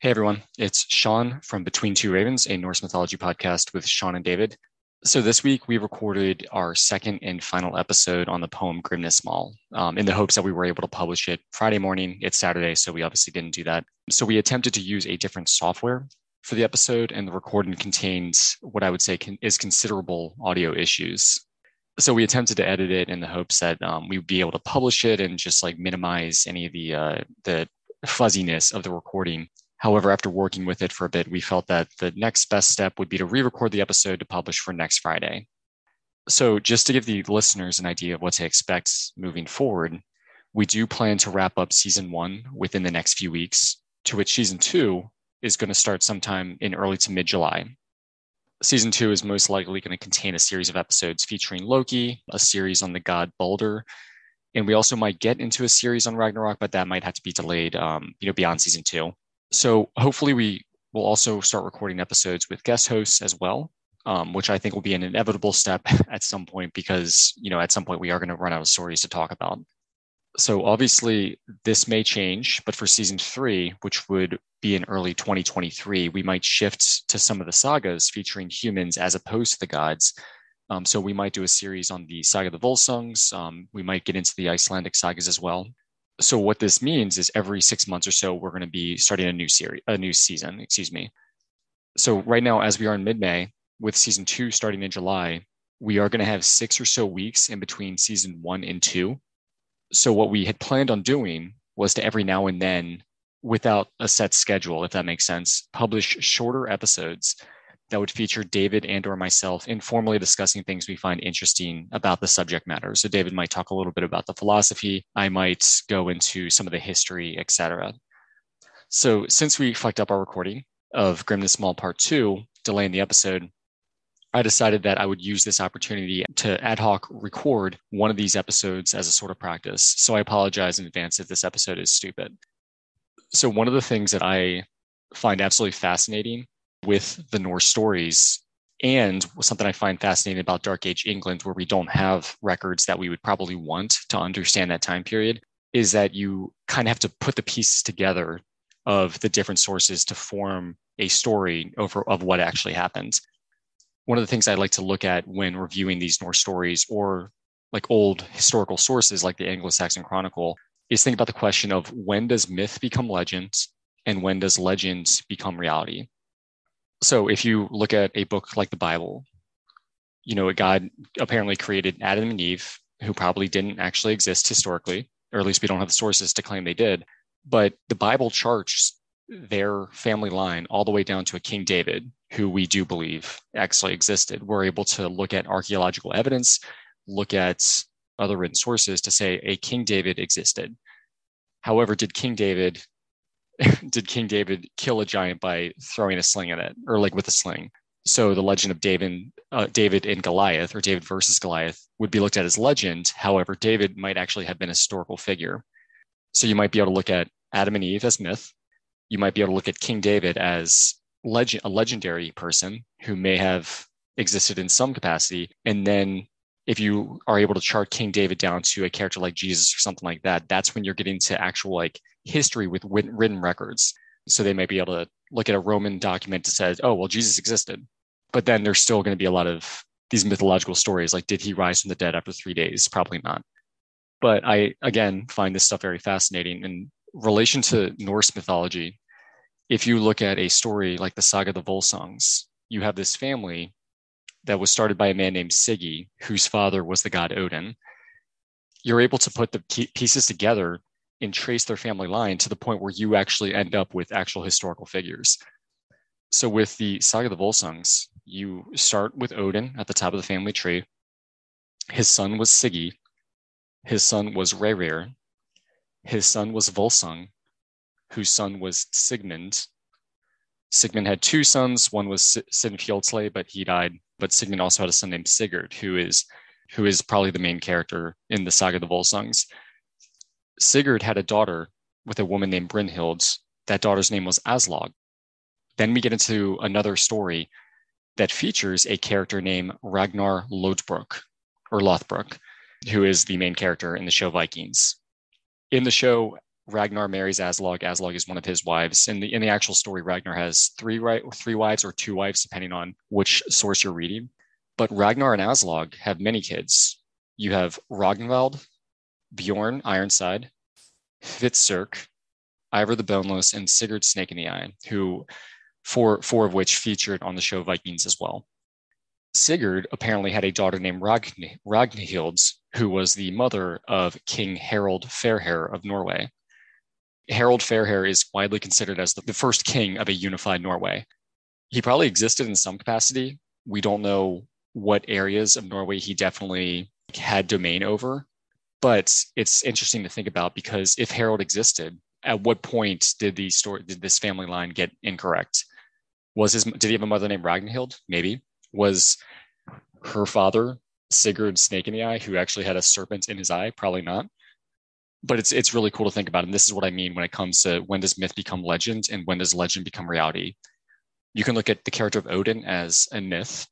Hey everyone, it's Shawn from Between Two Ravens, a Norse mythology podcast with Shawn and David. So this week we recorded our second and final episode on the poem Grímnismál um, in the hopes that we were able to publish it Friday morning. It's Saturday, so we obviously didn't do that. So we attempted to use a different software for the episode, and the recording contains what I would say can, is considerable audio issues. So we attempted to edit it in the hopes that um, we would be able to publish it and just like minimize any of the uh, the fuzziness of the recording However, after working with it for a bit, we felt that the next best step would be to re record the episode to publish for next Friday. So, just to give the listeners an idea of what to expect moving forward, we do plan to wrap up season one within the next few weeks, to which season two is going to start sometime in early to mid July. Season two is most likely going to contain a series of episodes featuring Loki, a series on the god Balder, and we also might get into a series on Ragnarok, but that might have to be delayed, um, you know, beyond season two. So hopefully we will also start recording episodes with guest hosts as well, um, which I think will be an inevitable step at some point because you know at some point we are going to run out of stories to talk about. So obviously this may change, but for season three, which would be in early 2023, we might shift to some of the sagas featuring humans as opposed to the gods. Um, so we might do a series on the saga of the Volsungs. Um, we might get into the Icelandic sagas as well so what this means is every six months or so we're going to be starting a new series a new season excuse me. So right now as we are in mid-may with season two starting in july we are going to have six or so weeks in between season one and two. So what we had planned on doing was to every now and then without a set schedule if that makes sense publish shorter episodes that would feature David and or myself informally discussing things we find interesting about the subject matter. So David might talk a little bit about the philosophy. I might go into some of the history, etc. So since we fucked up our recording of Grímnismál Part 2, delaying the episode, I decided that I would use this opportunity to ad hoc record one of these episodes as a sort of practice. So I apologize in advance if this episode is stupid. So one of the things that I find absolutely fascinating with the Norse stories. And something I find fascinating about Dark Age England, where we don't have records that we would probably want to understand that time period, is that you kind of have to put the pieces together of the different sources to form a story over of what actually happened. One of the things I like to look at when reviewing these Norse stories or like old historical sources like the Anglo-Saxon Chronicle is think about the question of when does myth become legend and when does legend become reality? So if you look at a book like the Bible, you know, God apparently created Adam and Eve, who probably didn't actually exist historically, or at least we don't have the sources to claim they did. But the Bible charts their family line all the way down to a King David, who we do believe actually existed. We're able to look at archaeological evidence, look at other written sources to say a King David existed. However, did King David did King David kill a giant by throwing a sling at it, or like with a sling? So the legend of David, uh, David and Goliath, or David versus Goliath, would be looked at as legend. However, David might actually have been a historical figure. So you might be able to look at Adam and Eve as myth. You might be able to look at King David as legend, a legendary person who may have existed in some capacity, and then if you are able to chart King David down to a character like Jesus or something like that, that's when you're getting to actual like history with written records. So they might be able to look at a Roman document that says, oh, well, Jesus existed. But then there's still going to be a lot of these mythological stories like, did he rise from the dead after three days? Probably not. But I, again, find this stuff very fascinating. In relation to Norse mythology, if you look at a story like the saga of the Volsungs, you have this family that was started by a man named Sigi, whose father was the god Odin. You're able to put the pieces together and trace their family line to the point where you actually end up with actual historical figures. So with the Saga of the Volsungs, you start with Odin at the top of the family tree. His son was Sigi. His son was Rerir. His son was Volsung, whose son was Sigmund. Sigmund had two sons. One was Sinfjotli, but he died but Sigmund also had a son named Sigurd, who is who is probably the main character in the saga of the Volsungs. Sigurd had a daughter with a woman named Brynhild. That daughter's name was Aslog. Then we get into another story that features a character named Ragnar Lodbrok or Lothbrok, who is the main character in the show Vikings. In the show, Ragnar marries Aslog. Aslog is one of his wives. In the in the actual story, Ragnar has three right three wives or two wives, depending on which source you're reading. But Ragnar and Aslog have many kids. You have Ragnvald, Bjorn Ironside, Hvitserk, Ivar the Boneless, and Sigurd Snake in the Eye, who four four of which featured on the show Vikings as well. Sigurd apparently had a daughter named Ragn- Ragnhild, who was the mother of King Harald Fairhair of Norway. Harald Fairhair is widely considered as the, the first king of a unified Norway. He probably existed in some capacity. We don't know what areas of Norway he definitely had domain over, but it's interesting to think about because if Harold existed, at what point did the story did this family line get incorrect? Was his did he have a mother named Ragnhild? Maybe. Was her father Sigurd Snake in the Eye, who actually had a serpent in his eye? Probably not but it's it's really cool to think about and this is what i mean when it comes to when does myth become legend and when does legend become reality. You can look at the character of odin as a myth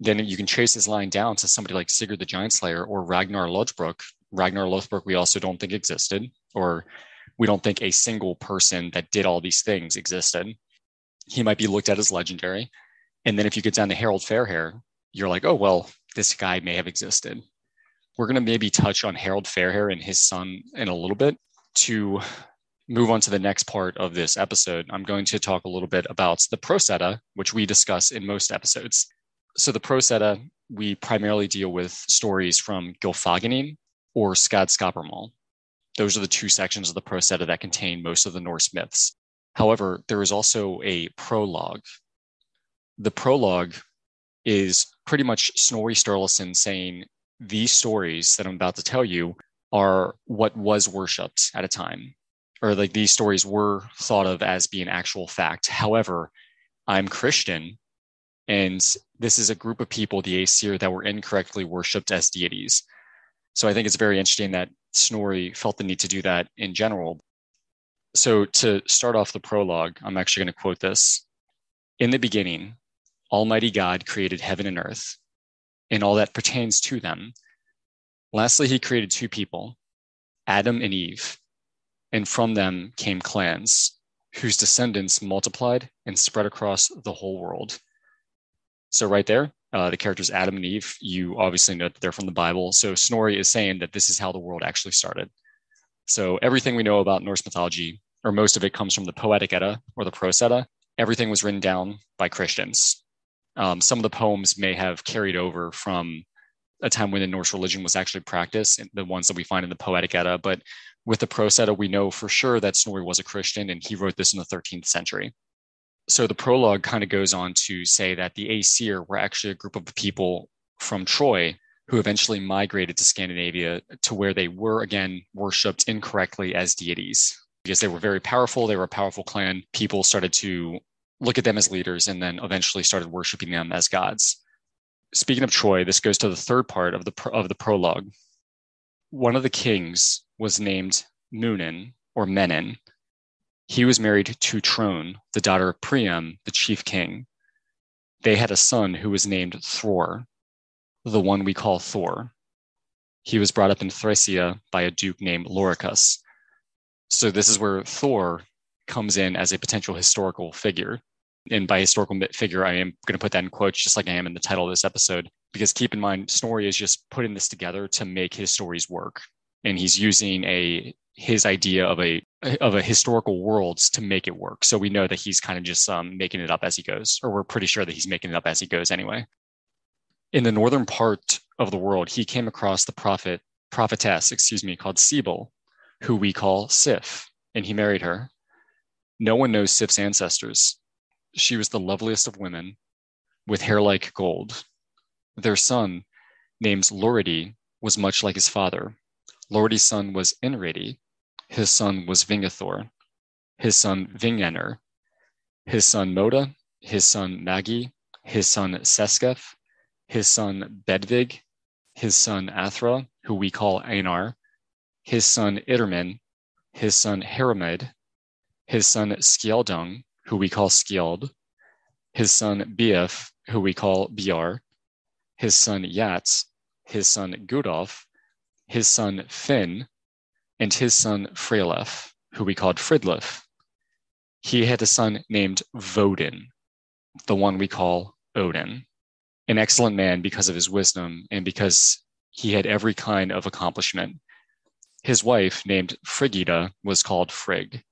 then you can trace his line down to somebody like sigurd the giant slayer or ragnar lothbrok. Ragnar lothbrok we also don't think existed or we don't think a single person that did all these things existed. He might be looked at as legendary and then if you get down to harold fairhair you're like oh well this guy may have existed we're going to maybe touch on Harold Fairhair and his son in a little bit. To move on to the next part of this episode, I'm going to talk a little bit about the Prose Edda, which we discuss in most episodes. So, the Prose Edda, we primarily deal with stories from Gylfaginning or Skáldskaparmál. Those are the two sections of the Prose Edda that contain most of the Norse myths. However, there is also a prologue. The prologue is pretty much Snorri Sturluson saying these stories that I'm about to tell you are what was worshipped at a time, or like these stories were thought of as being actual fact. However, I'm Christian, and this is a group of people, the Aesir, that were incorrectly worshipped as deities. So I think it's very interesting that Snorri felt the need to do that in general. So to start off the prologue, I'm actually going to quote this. In the beginning, Almighty God created heaven and earth and all that pertains to them. Lastly, he created two people, Adam and Eve, and from them came clans, whose descendants multiplied and spread across the whole world. So, right there, uh, the characters Adam and Eve, you obviously know that they're from the Bible. So, Snorri is saying that this is how the world actually started. So, everything we know about Norse mythology, or most of it, comes from the Poetic Edda or the Prose Edda. Everything was written down by Christians. Um, some of the poems may have carried over from a time when the Norse religion was actually practiced, the ones that we find in the Poetic Edda. But with the Prose Edda, we know for sure that Snorri was a Christian and he wrote this in the 13th century. So the prologue kind of goes on to say that the Aesir were actually a group of people from Troy who eventually migrated to Scandinavia to where they were again worshipped incorrectly as deities because they were very powerful. They were a powerful clan. People started to look at them as leaders and then eventually started worshiping them as gods. Speaking of Troy, this goes to the third part of the of the prologue. One of the kings was named Munin or Menin. He was married to Trone, the daughter of Priam, the chief king. They had a son who was named Thror, the one we call Thor. He was brought up in Thracia by a duke named Loricus. So this is where Thor comes in as a potential historical figure and by historical figure, I am going to put that in quotes, just like I am in the title of this episode, because keep in mind, Snorri is just putting this together to make his stories work, and he's using a his idea of a of a historical world to make it work. So we know that he's kind of just um, making it up as he goes, or we're pretty sure that he's making it up as he goes anyway. In the northern part of the world, he came across the prophet prophetess, excuse me, called Sibyl, who we call Sif, and he married her. No one knows Sif's ancestors, she was the loveliest of women, with hair like gold. Their son, named Loridi, was much like his father. Loridi's son was Inridi. His son was Vingathor. His son Vingener. His son Moda. His son Magi. His son Seskef. His son Bedvig. His son Athra, who we call Einar. His son Idermin. His son Haramed. His son Skieldung who we call Skjold, his son Bief, who we call Biar, his son Yats, his son Gudolf, his son Finn, and his son Freylef. who we called Fridlif. He had a son named Vodin, the one we call Odin, an excellent man because of his wisdom and because he had every kind of accomplishment. His wife, named Frigida, was called Frigg.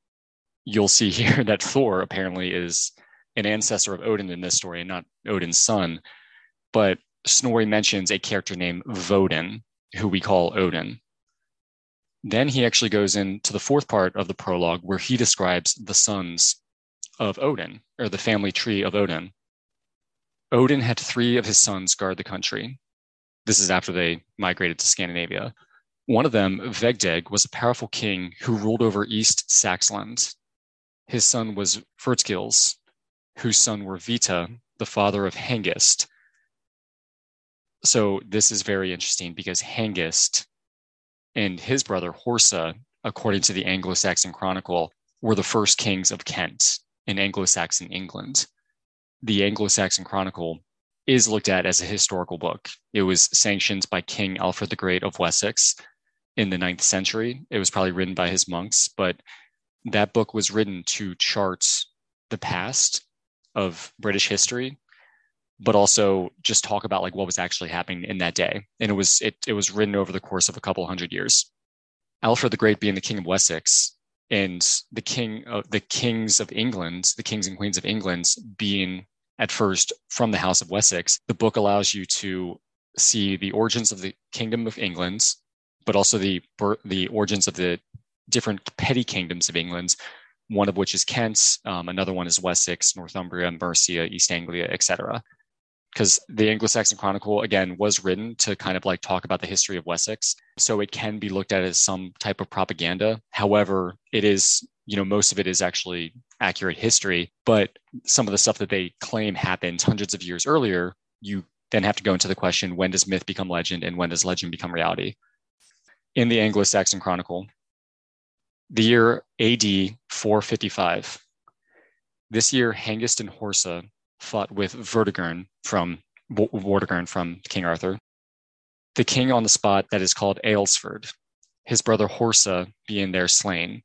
You'll see here that Thor apparently is an ancestor of Odin in this story and not Odin's son. But Snorri mentions a character named Vodin, who we call Odin. Then he actually goes into the fourth part of the prologue where he describes the sons of Odin, or the family tree of Odin. Odin had three of his sons guard the country. This is after they migrated to Scandinavia. One of them, Vegdeg, was a powerful king who ruled over East Saxland. His son was Frithgils, whose son were Vita, the father of Hengist. So this is very interesting because Hengist and his brother Horsa, according to the Anglo Saxon Chronicle, were the first kings of Kent in Anglo Saxon England. The Anglo Saxon Chronicle is looked at as a historical book. It was sanctioned by King Alfred the Great of Wessex in the ninth century. It was probably written by his monks, but that book was written to chart the past of British history, but also just talk about like what was actually happening in that day. And it was it it was written over the course of a couple hundred years. Alfred the Great being the king of Wessex and the king of the kings of England, the kings and queens of England being at first from the house of Wessex, the book allows you to see the origins of the kingdom of England, but also the the origins of the different petty kingdoms of England, one of which is Kent, um, another one is Wessex, Northumbria, Mercia, East Anglia, etc. Because the Anglo-Saxon Chronicle again was written to kind of like talk about the history of Wessex, so it can be looked at as some type of propaganda. However, it is you know most of it is actually accurate history, but some of the stuff that they claim happened hundreds of years earlier, you then have to go into the question: when does myth become legend, and when does legend become reality? In the Anglo-Saxon Chronicle, the year AD 455. This year, Hengist and Horsa fought with Vortigern from Vortigern from King Arthur. The king on the spot that is called Aylesford, his brother Horsa being there slain.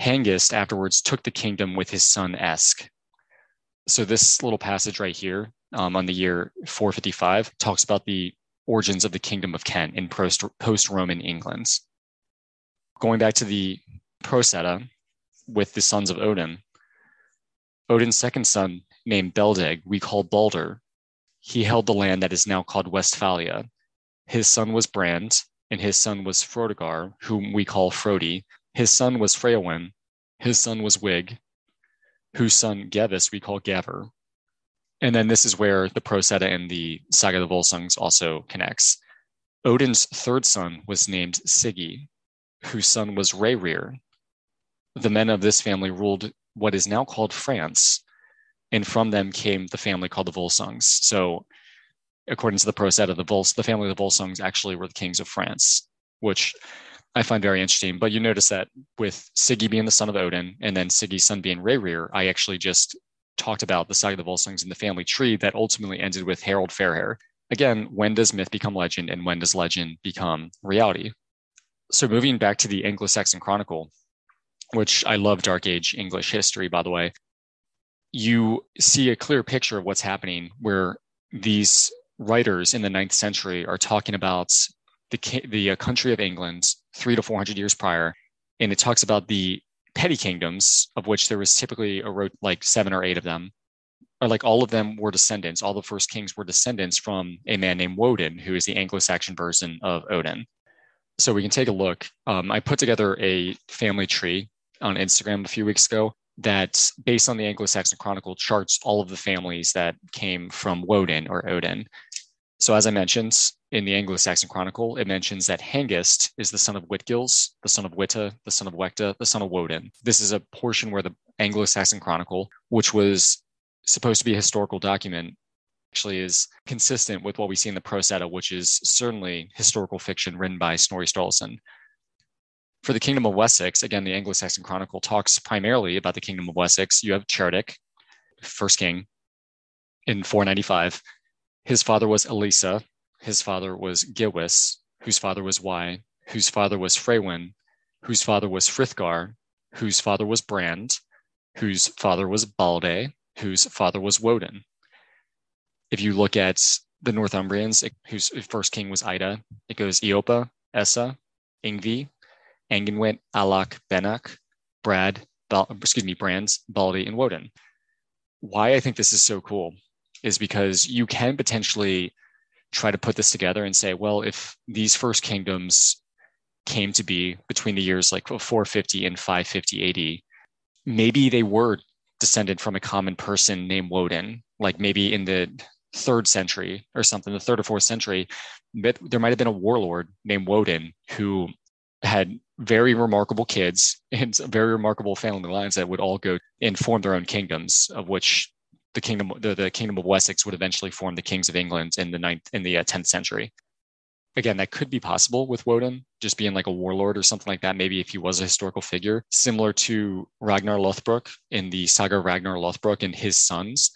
Hengist afterwards took the kingdom with his son Esk. So this little passage right here um, on the year 455 talks about the origins of the kingdom of Kent in post-Roman England going back to the Prose Edda with the sons of Odin, Odin's second son, named Beldeg, we call Balder. He held the land that is now called Westphalia. His son was Brand, and his son was Frodegar, whom we call Frodi. His son was Freowin. His son was Wig, whose son Gevis we call Gaver. And then this is where the Prose Edda and the Saga of the Volsungs also connects. Odin's third son was named Sigi, whose son was Reyrir. The men of this family ruled what is now called France, and from them came the family called the Volsungs. So, according to the Prose Edda, the Vols, the family of the Volsungs actually were the kings of France, which I find very interesting. But you notice that with Sigi being the son of Odin, and then Sigi's son being Reyrir, I actually just talked about the saga of the Volsungs in the family tree that ultimately ended with Harold Fairhair. Again, when does myth become legend, and when does legend become reality? so moving back to the Anglo-Saxon Chronicle, which I love Dark Age English history, by the way, you see a clear picture of what's happening where these writers in the ninth century are talking about the, the uh, country of England three to 400 years prior. And it talks about the petty kingdoms, of which there was typically a like seven or eight of them, or like all of them were descendants. All the first kings were descendants from a man named Woden, who is the Anglo-Saxon version of Odin so we can take a look. Um, I put together a family tree on Instagram a few weeks ago that, based on the Anglo-Saxon Chronicle, charts all of the families that came from Woden or Odin. So, as I mentioned in the Anglo-Saxon Chronicle, it mentions that Hengist is the son of Whitgils, the son of Witta, the son of Wecta, the son of Woden. This is a portion where the Anglo-Saxon Chronicle, which was supposed to be a historical document, actually is consistent with what we see in the Prose Edda, which is certainly historical fiction written by Snorri Sturluson. For the Kingdom of Wessex, again, the Anglo-Saxon Chronicle talks primarily about the Kingdom of Wessex. You have Cerdic, first king, in 495. His father was Elisa. His father was Gewis, whose father was Y, whose father was Freywin, whose father was Frithgar, whose father was Brand, whose father was Balde, whose father was Woden. If you look at the Northumbrians, whose first king was Ida, it goes Eopa, Essa, Ingvi, Angenwit, Alak, Benak, Brad, Bal- excuse me, Brands, Baldi, and Woden. Why I think this is so cool is because you can potentially try to put this together and say, well, if these first kingdoms came to be between the years like 450 and 550 AD, maybe they were descended from a common person named Woden, like maybe in the third century or something, the third or fourth century, but there might have been a warlord named Woden who had very remarkable kids and very remarkable family lines that would all go and form their own kingdoms, of which the kingdom the, the kingdom of Wessex would eventually form the kings of England in the ninth in the uh, 10th century. Again, that could be possible with Woden, just being like a warlord or something like that. Maybe if he was a historical figure, similar to Ragnar Lothbrok in the saga Ragnar Lothbrok and his sons.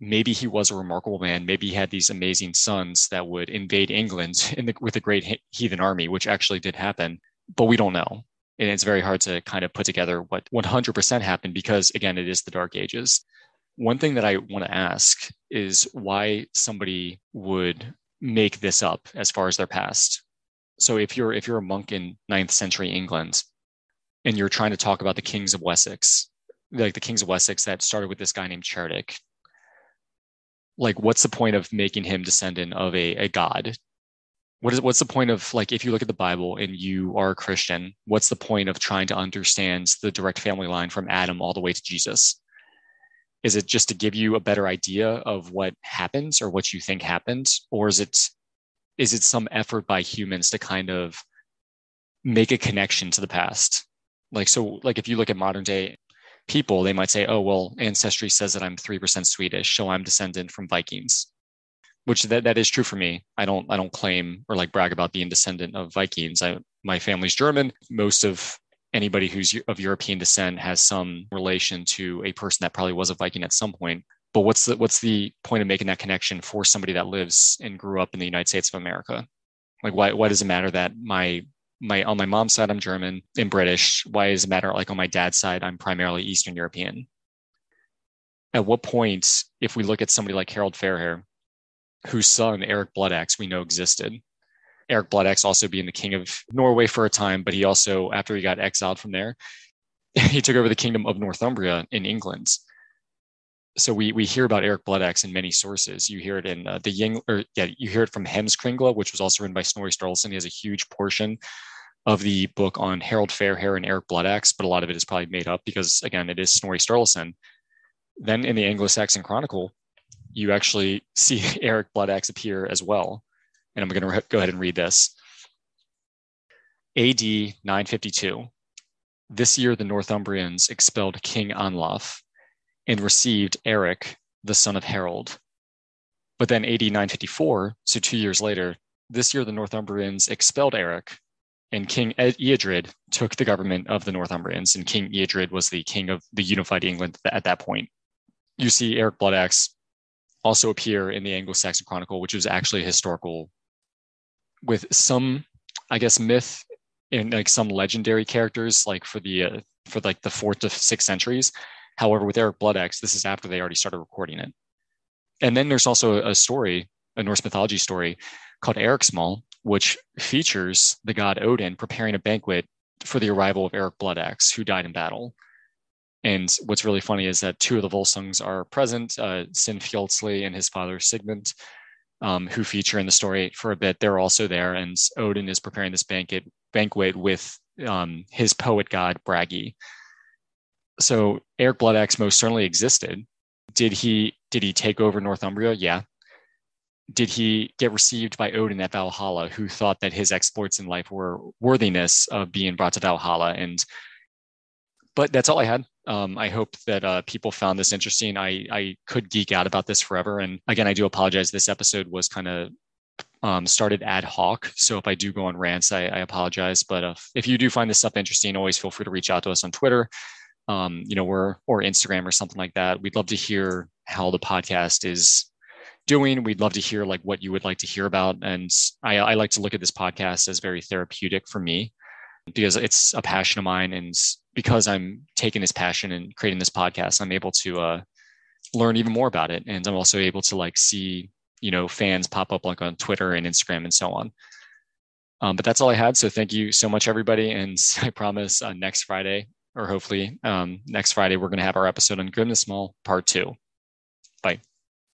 Maybe he was a remarkable man. Maybe he had these amazing sons that would invade England the, with a great heathen army, which actually did happen, but we don't know. And it's very hard to kind of put together what 100% happened because, again, it is the Dark Ages. One thing that I want to ask is why somebody would make this up as far as their past. So if you're if you're a monk in 9th century England and you're trying to talk about the kings of Wessex, like the kings of Wessex that started with this guy named Cerdic, like what's the point of making him descendant of a, a god? What is what's the point of like if you look at the Bible and you are a Christian, what's the point of trying to understand the direct family line from Adam all the way to Jesus? is it just to give you a better idea of what happens or what you think happened? Or is it is it some effort by humans to kind of make a connection to the past? Like so like if you look at modern day people they might say oh well ancestry says that i'm 3% swedish so i'm descendant from vikings which that, that is true for me i don't i don't claim or like brag about being descendant of vikings I, my family's german most of anybody who's of European descent has some relation to a person that probably was a Viking at some point. But what's the what's the point of making that connection for somebody that lives and grew up in the United States of America? Like why why does it matter that my my on my mom's side I'm German and British? Why does it matter like on my dad's side I'm primarily Eastern European? At what point, if we look at somebody like Harold Fairhair, whose son Eric Bloodaxe we know existed, Eric Bloodaxe also being the king of Norway for a time, but he also, after he got exiled from there, he took over the kingdom of Northumbria in England. So we we hear about Eric Bloodaxe in many sources. You hear it in uh, the Ying, or yeah, you hear it from Heimskringla, which was also written by Snorri Sturluson. He has a huge portion of the book on Harold Fairhair and Eric Bloodaxe, but a lot of it is probably made up because again, it is Snorri Sturluson. Then in the Anglo-Saxon Chronicle, you actually see Eric Bloodaxe appear as well and I'm going to go ahead and read this. AD 952. This year, the Northumbrians expelled King Anlaf and received Eric, the son of Harold. But then AD 954, so two years later, this year the Northumbrians expelled Eric, and King Eadred took the government of the Northumbrians, and King Eadred was the king of the unified England at that point. You see Eric Bloodaxe also appear in the Anglo-Saxon Chronicle, which was actually historical with some, I guess, myth and like some legendary characters, like for the uh, for like the fourth to sixth centuries. However, with Eric Blood Bloodaxe, this is after they already started recording it. And then there's also a story, a Norse mythology story called Eriksmal, which features the god Odin preparing a banquet for the arrival of Eric Blood Bloodaxe, who died in battle. And what's really funny is that two of the Volsungs are present, uh, and his father Sigmund, um, who feature in the story for a bit, they're also there, and Odin is preparing this banquet banquet with um, his poet god Bragi. So Eric Bloodaxe most certainly existed. Did he did he take over Northumbria? Yeah. Did he get received by Odin at Valhalla, who thought that his exploits in life were worthiness of being brought to Valhalla? And but that's all I had. Um, I hope that uh, people found this interesting. I, I could geek out about this forever. And again, I do apologize. This episode was kind of um, started ad hoc. So if I do go on rants, I, I apologize. But if, if you do find this stuff interesting, always feel free to reach out to us on Twitter, um, you know, we're, or Instagram or something like that. We'd love to hear how the podcast is doing. We'd love to hear like what you would like to hear about. And I, I like to look at this podcast as very therapeutic for me because it's a passion of mine and because I'm taking this passion and creating this podcast, I'm able to uh, learn even more about it, and I'm also able to like see you know fans pop up like on Twitter and Instagram and so on. Um, but that's all I had. So thank you so much, everybody. And I promise uh, next Friday, or hopefully um, next Friday, we're going to have our episode on Grímnismál Part Two. Bye.